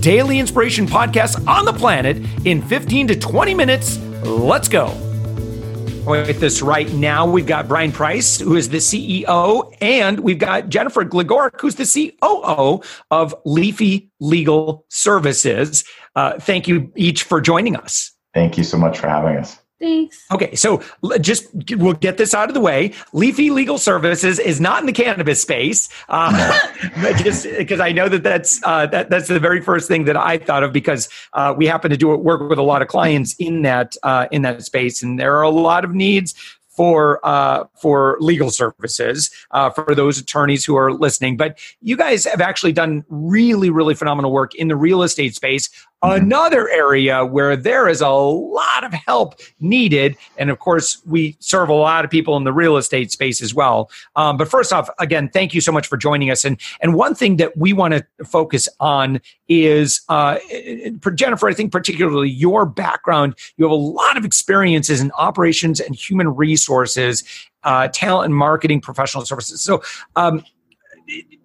daily inspiration podcast on the planet in 15 to 20 minutes. Let's go. With this right now, we've got Brian Price, who is the CEO, and we've got Jennifer Gligoric, who's the COO of Leafy Legal Services. Uh, thank you each for joining us. Thank you so much for having us. Thanks. Okay, so just we'll get this out of the way. Leafy Legal Services is not in the cannabis space, uh, just because I know that that's uh, that, that's the very first thing that I thought of because uh, we happen to do work with a lot of clients in that uh, in that space, and there are a lot of needs for uh, for legal services uh, for those attorneys who are listening. But you guys have actually done really, really phenomenal work in the real estate space. Another area where there is a lot of help needed, and of course, we serve a lot of people in the real estate space as well. Um, but first off, again, thank you so much for joining us. And and one thing that we want to focus on is uh, Jennifer. I think particularly your background. You have a lot of experiences in operations and human resources, uh, talent and marketing, professional services. So. Um,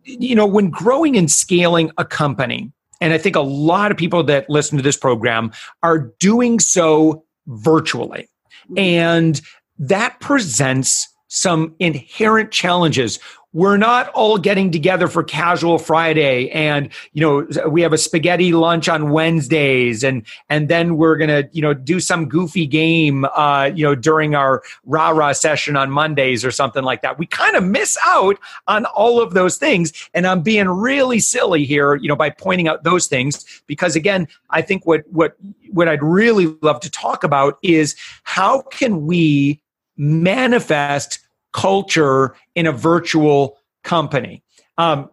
you know, when growing and scaling a company, and I think a lot of people that listen to this program are doing so virtually. Mm-hmm. And that presents some inherent challenges we're not all getting together for casual friday and you know we have a spaghetti lunch on wednesdays and and then we're gonna you know do some goofy game uh you know during our rah rah session on mondays or something like that. We kind of miss out on all of those things. And i'm being really silly here you know by pointing out those things because again i think what what what i'd really love to talk about is how can we manifest culture in a virtual company. Um,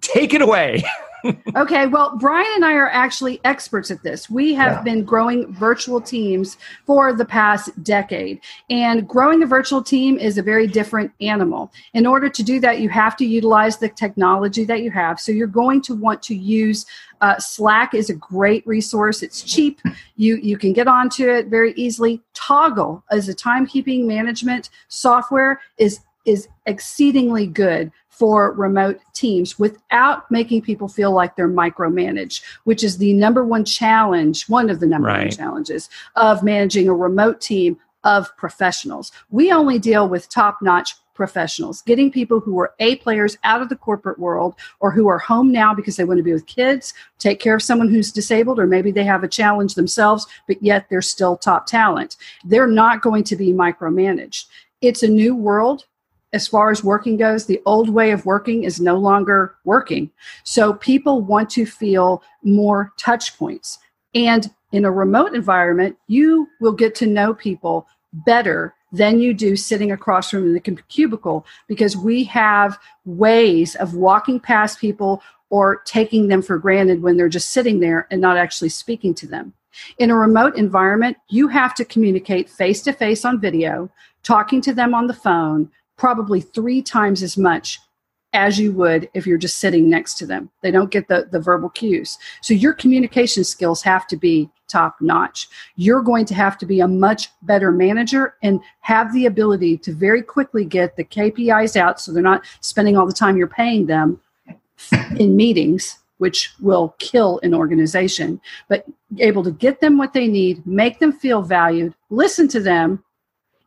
take it away. okay, well, Brian and I are actually experts at this. We have yeah. been growing virtual teams for the past decade. And growing a virtual team is a very different animal. In order to do that, you have to utilize the technology that you have. So you're going to want to use uh, Slack is a great resource. It's cheap. You you can get onto it very easily. Toggl as a timekeeping management software is is exceedingly good for remote teams without making people feel like they're micromanaged, which is the number one challenge, one of the number right. one challenges of managing a remote team of professionals. We only deal with top notch professionals, getting people who are A players out of the corporate world or who are home now because they want to be with kids, take care of someone who's disabled, or maybe they have a challenge themselves, but yet they're still top talent. They're not going to be micromanaged. It's a new world as far as working goes, the old way of working is no longer working. So people want to feel more touch points. And in a remote environment, you will get to know people better than you do sitting across from the cubicle because we have ways of walking past people or taking them for granted when they're just sitting there and not actually speaking to them. In a remote environment, you have to communicate face to face on video, talking to them on the phone, probably three times as much as you would if you're just sitting next to them. They don't get the, the verbal cues. So your communication skills have to be top notch. You're going to have to be a much better manager and have the ability to very quickly get the KPIs out so they're not spending all the time you're paying them in meetings which will kill an organization but able to get them what they need make them feel valued listen to them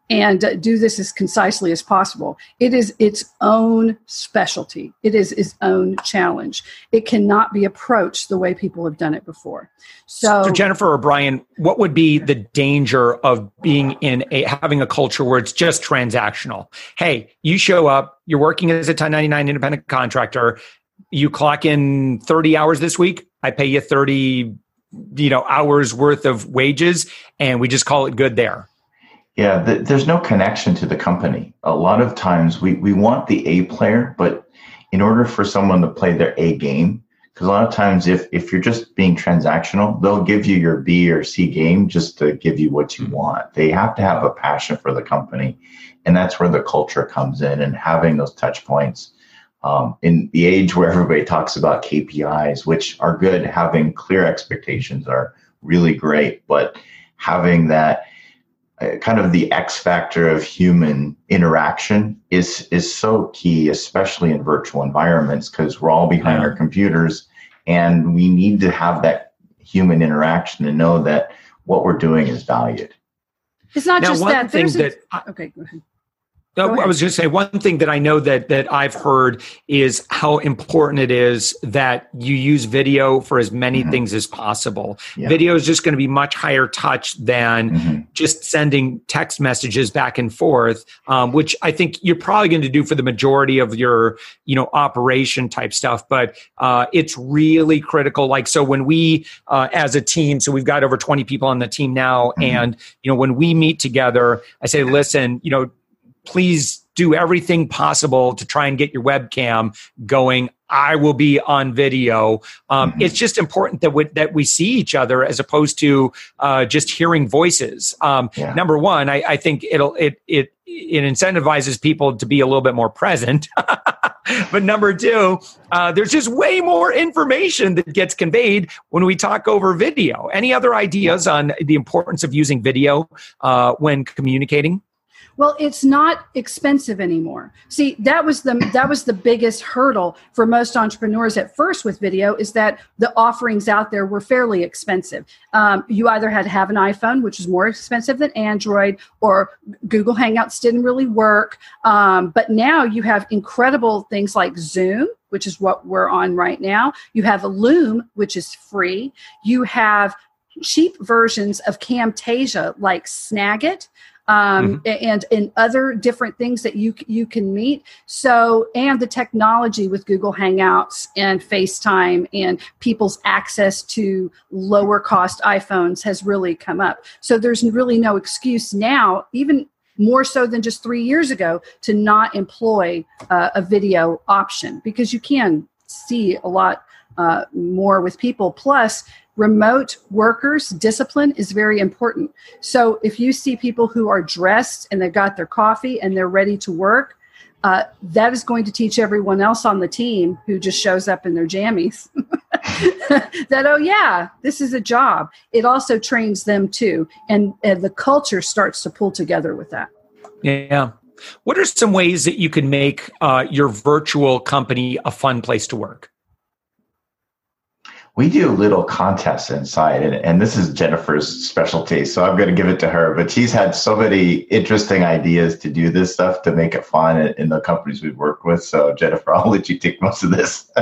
and do this as concisely as possible. It is its own specialty. It is its own challenge. It cannot be approached the way people have done it before. So, so Jennifer or Brian, what would be the danger of being in a having a culture where it's just transactional? Hey, you show up, you're working as a 1099 independent contractor, you clock in 30 hours this week, I pay you 30 you know hours worth of wages and we just call it good there yeah, the, there's no connection to the company. A lot of times we, we want the A player, but in order for someone to play their A game, because a lot of times if if you're just being transactional they'll give you your b or c game just to give you what you want. They have to have a passion for the company and that's where the culture comes in and having those touch points. Um, in the age where everybody talks about kpis which are good having clear expectations are really great but having that Uh, kind of the X factor of human interaction is is so key, especially in virtual environments, because we're all behind yeah. our computers, and we need to have that human interaction and know that what we're doing is valued. It's not now, just that. There's a, okay, go ahead. No, I was going to say one thing that I know that that I've heard is how important it is that you use video for as many mm-hmm. things as possible. Yeah. Video is just going to be much higher touch than mm-hmm. just sending text messages back and forth, um, which I think you're probably going to do for the majority of your you know operation type stuff. But uh, it's really critical. Like so, when we uh, as a team, so we've got over 20 people on the team now, mm-hmm. and you know when we meet together, I say, listen, you know please do everything possible to try and get your webcam going. I will be on video. Um, mm-hmm. It's just important that we, that we see each other as opposed to uh, just hearing voices. Um, yeah. Number one, I, I, think it'll it it it incentivizes people to be a little bit more present. but number two, uh, there's just way more information that gets conveyed when we talk over video. Any other ideas on the importance of using video uh, when communicating? Well, it's not expensive anymore. See, that was the that was the biggest hurdle for most entrepreneurs at first with video is that the offerings out there were fairly expensive. Um, you either had to have an iPhone, which is more expensive than Android, or Google Hangouts didn't really work. Um, but now you have incredible things like Zoom, which is what we're on right now. You have Loom, which is free. You have cheap versions of Camtasia like Snagit, um, mm-hmm. and and other different things that you you can meet. So and the technology with Google Hangouts and FaceTime and people's access to lower cost iPhones has really come up. So there's really no excuse now, even more so than just three years ago, to not employ uh, a video option because you can see a lot uh, more with people. Plus, remote workers discipline is very important. So if you see people who are dressed and they've got their coffee and they're ready to work uh, that is going to teach everyone else on the team who just shows up in their jammies that oh yeah this is a job. It also trains them too. And, and the culture starts to pull together with that. Yeah. What are some ways that you can make uh, your virtual company a fun place to work we do little contests inside and, and this is jennifer's specialty so i'm going to give it to her but she's had so many interesting ideas to do this stuff to make it fun in, the companies we've worked with so jennifer i'll let you take most of this.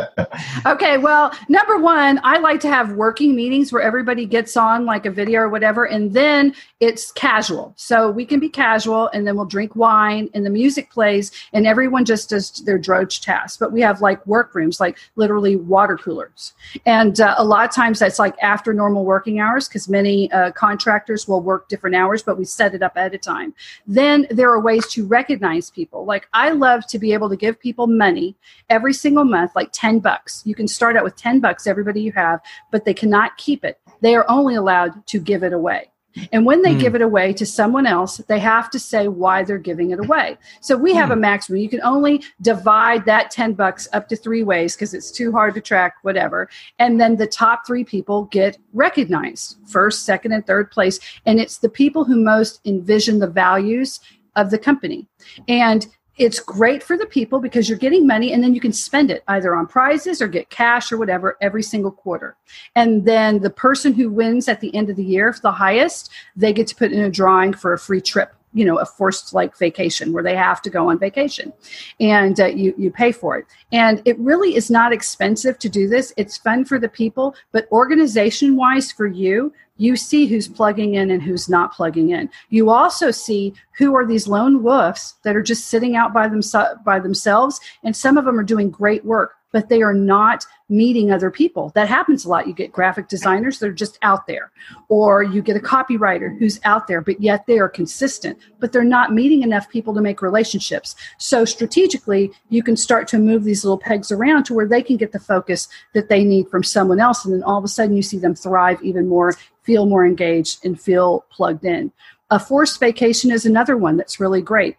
Okay well number one i like to have working meetings where everybody gets on like a video or whatever and then it's casual. So we can be casual and then we'll drink wine and the music plays and everyone just does their droge tasks. But we have like workrooms like literally water coolers. And uh, a lot of times that's like after normal working hours because many uh, contractors will work different hours, but we set it up at a time. Then there are ways to recognize people. Like I love to be able to give people money every single month, like 10 bucks. You can start out with 10 bucks, everybody you have, but they cannot keep it. They are only allowed to give it away. And when they mm. give it away to someone else, they have to say why they're giving it away. So we have mm. a maximum. You can only divide that 10 bucks up to three ways because it's too hard to track, whatever. And then the top three people get recognized first, second, and third place. And it's the people who most envision the values of the company. And it's great for the people because you're getting money and then you can spend it either on prizes or get cash or whatever every single quarter. And then the person who wins at the end of the year, the highest, they get to put in a drawing for a free trip you know a forced like vacation where they have to go on vacation and uh, you you pay for it. And it really is not expensive to do this. It's fun for the people but organization wise for you you see who's plugging in and who's not plugging in. You also see who are these lone wolves that are just sitting out by, themse- by themselves, and some of them are doing great work, but they are not meeting other people. That happens a lot. You get graphic designers that are just out there, or you get a copywriter who's out there, but yet they are consistent, but they're not meeting enough people to make relationships. So strategically, you can start to move these little pegs around to where they can get the focus that they need from someone else. And then all of a sudden, you see them thrive even more, feel more engaged, and feel plugged in. A forced vacation is another one that's really great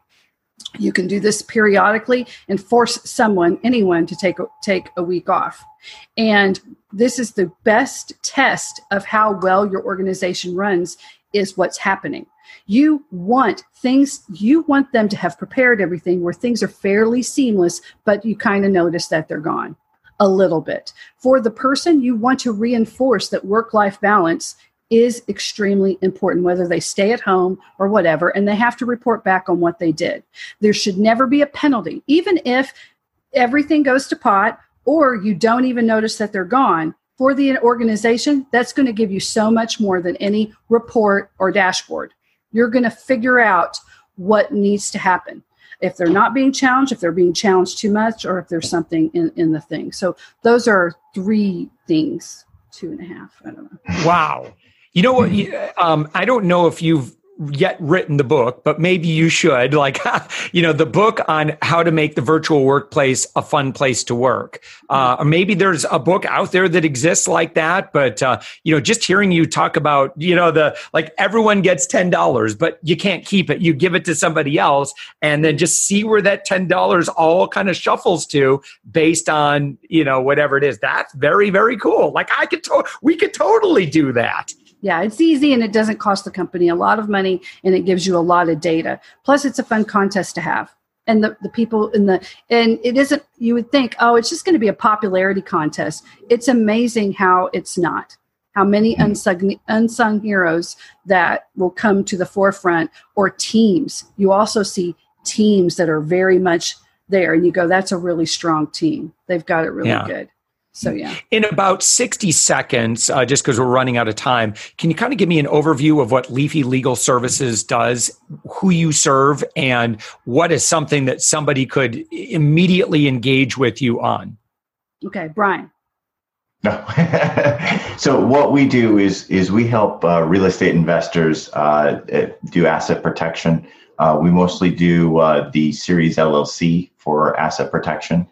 you can do this periodically and force someone anyone to take take a week off. And this is the best test of how well your organization runs is what's happening. You want things you want them to have prepared everything where things are fairly seamless but you kind of notice that they're gone a little bit. For the person you want to reinforce that work life balance is extremely important, whether they stay at home or whatever, and they have to report back on what they did. There should never be a penalty, even if everything goes to pot or you don't even notice that they're gone. For the organization, that's going to give you so much more than any report or dashboard. You're going to figure out what needs to happen if they're not being challenged, if they're being challenged too much, or if there's something in, in the thing. So those are three things, two and a half. I don't know. Wow. You know what? Um, I don't know if you've yet written the book, but maybe you should. Like, you know, the book on how to make the virtual workplace a fun place to work. Uh, or maybe there's a book out there that exists like that. But, uh, you know, just hearing you talk about, you know, the like everyone gets $10, but you can't keep it. You give it to somebody else and then just see where that $10 all kind of shuffles to based on, you know, whatever it is. That's very, very cool. Like, I could, to- we could totally do that. Yeah, it's easy and it doesn't cost the company a lot of money and it gives you a lot of data. Plus, it's a fun contest to have. And the, the people in the, and it isn't, you would think, oh, it's just going to be a popularity contest. It's amazing how it's not. How many hmm. unsung, unsung heroes that will come to the forefront or teams. You also see teams that are very much there and you go, that's a really strong team. They've got it really yeah. good. So, yeah. In about 60 seconds, uh, just because we're running out of time, can you kind of give me an overview of what Leafy Legal Services does, who you serve, and what is something that somebody could immediately engage with you on? Okay, Brian. No. so what we do is is we help uh, real estate investors uh, uh do asset protection. Uh, we mostly do uh, the Series LLC for asset protection.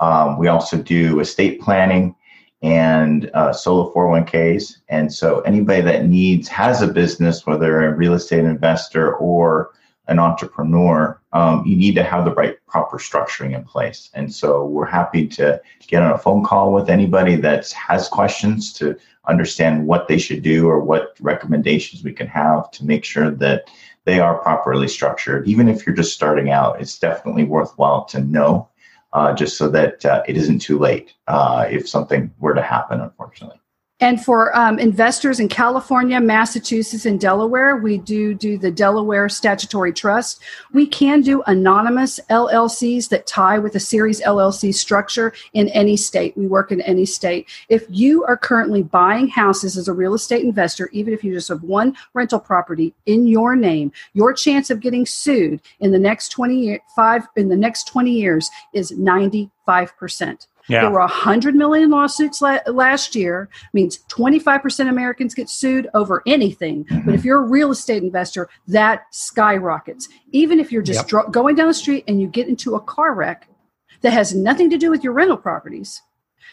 Um, we also do estate planning and uh, solo 401ks. And so anybody that needs, has a business, whether a real estate investor or an entrepreneur, um, you need to have the right proper structuring in place. And so we're happy to get on a phone call with anybody that has questions to understand what they should do or what recommendations we can have to make sure that they are properly structured. Even if you're just starting out, it's definitely worthwhile to know uh, just so that uh, it isn't too late uh, if something were to happen, unfortunately. And for um, investors in California, Massachusetts, and Delaware, we do do the Delaware Statutory Trust. We can do anonymous LLCs that tie with a series LLC structure in any state. We work in any state. If you are currently buying houses as a real estate investor, even if you just have one rental property in your name, your chance of getting sued in the next 25 in the next 20 years is 95 percent. Yeah. There were 100 million lawsuits la- last year, means 25% Americans get sued over anything. Mm-hmm. But if you're a real estate investor, that skyrockets. Even if you're just yep. dro- going down the street and you get into a car wreck that has nothing to do with your rental properties,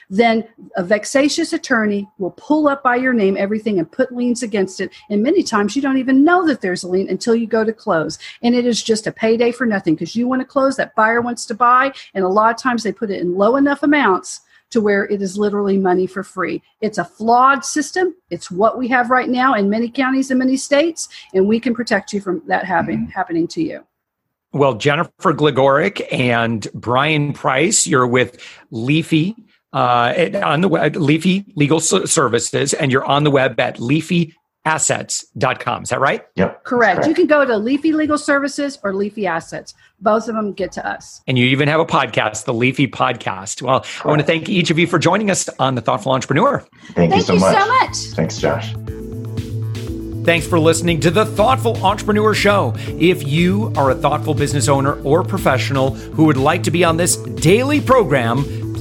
then a vexatious attorney will pull up by your name everything and put liens against it. And many times you don't even know that there's a lien until you go to close. And it is just a payday for nothing because you want to close, that buyer wants to buy. And a lot of times they put it in low enough amounts to where it is literally money for free. It's a flawed system. It's what we have right now in many counties and many states, and we can protect you from that happening, mm-hmm. happening to you. Well, Jennifer Gligoric and Brian Price, you're with Leafy uh, on the web, Leafy Legal Services, and you're on the web at leafyassets.com. Is that right? Yep. Correct. correct. You can go to Leafy Legal Services or Leafy Assets. Both of them get to us. And you even have a podcast, the Leafy Podcast. Well, correct. I want to thank each of you for joining us on The Thoughtful Entrepreneur. Thank, thank you, so, you much. so much. Thanks, Josh. Thanks for listening to the Thoughtful Entrepreneur Show. If you are a thoughtful business owner or professional who would like to be on this daily program,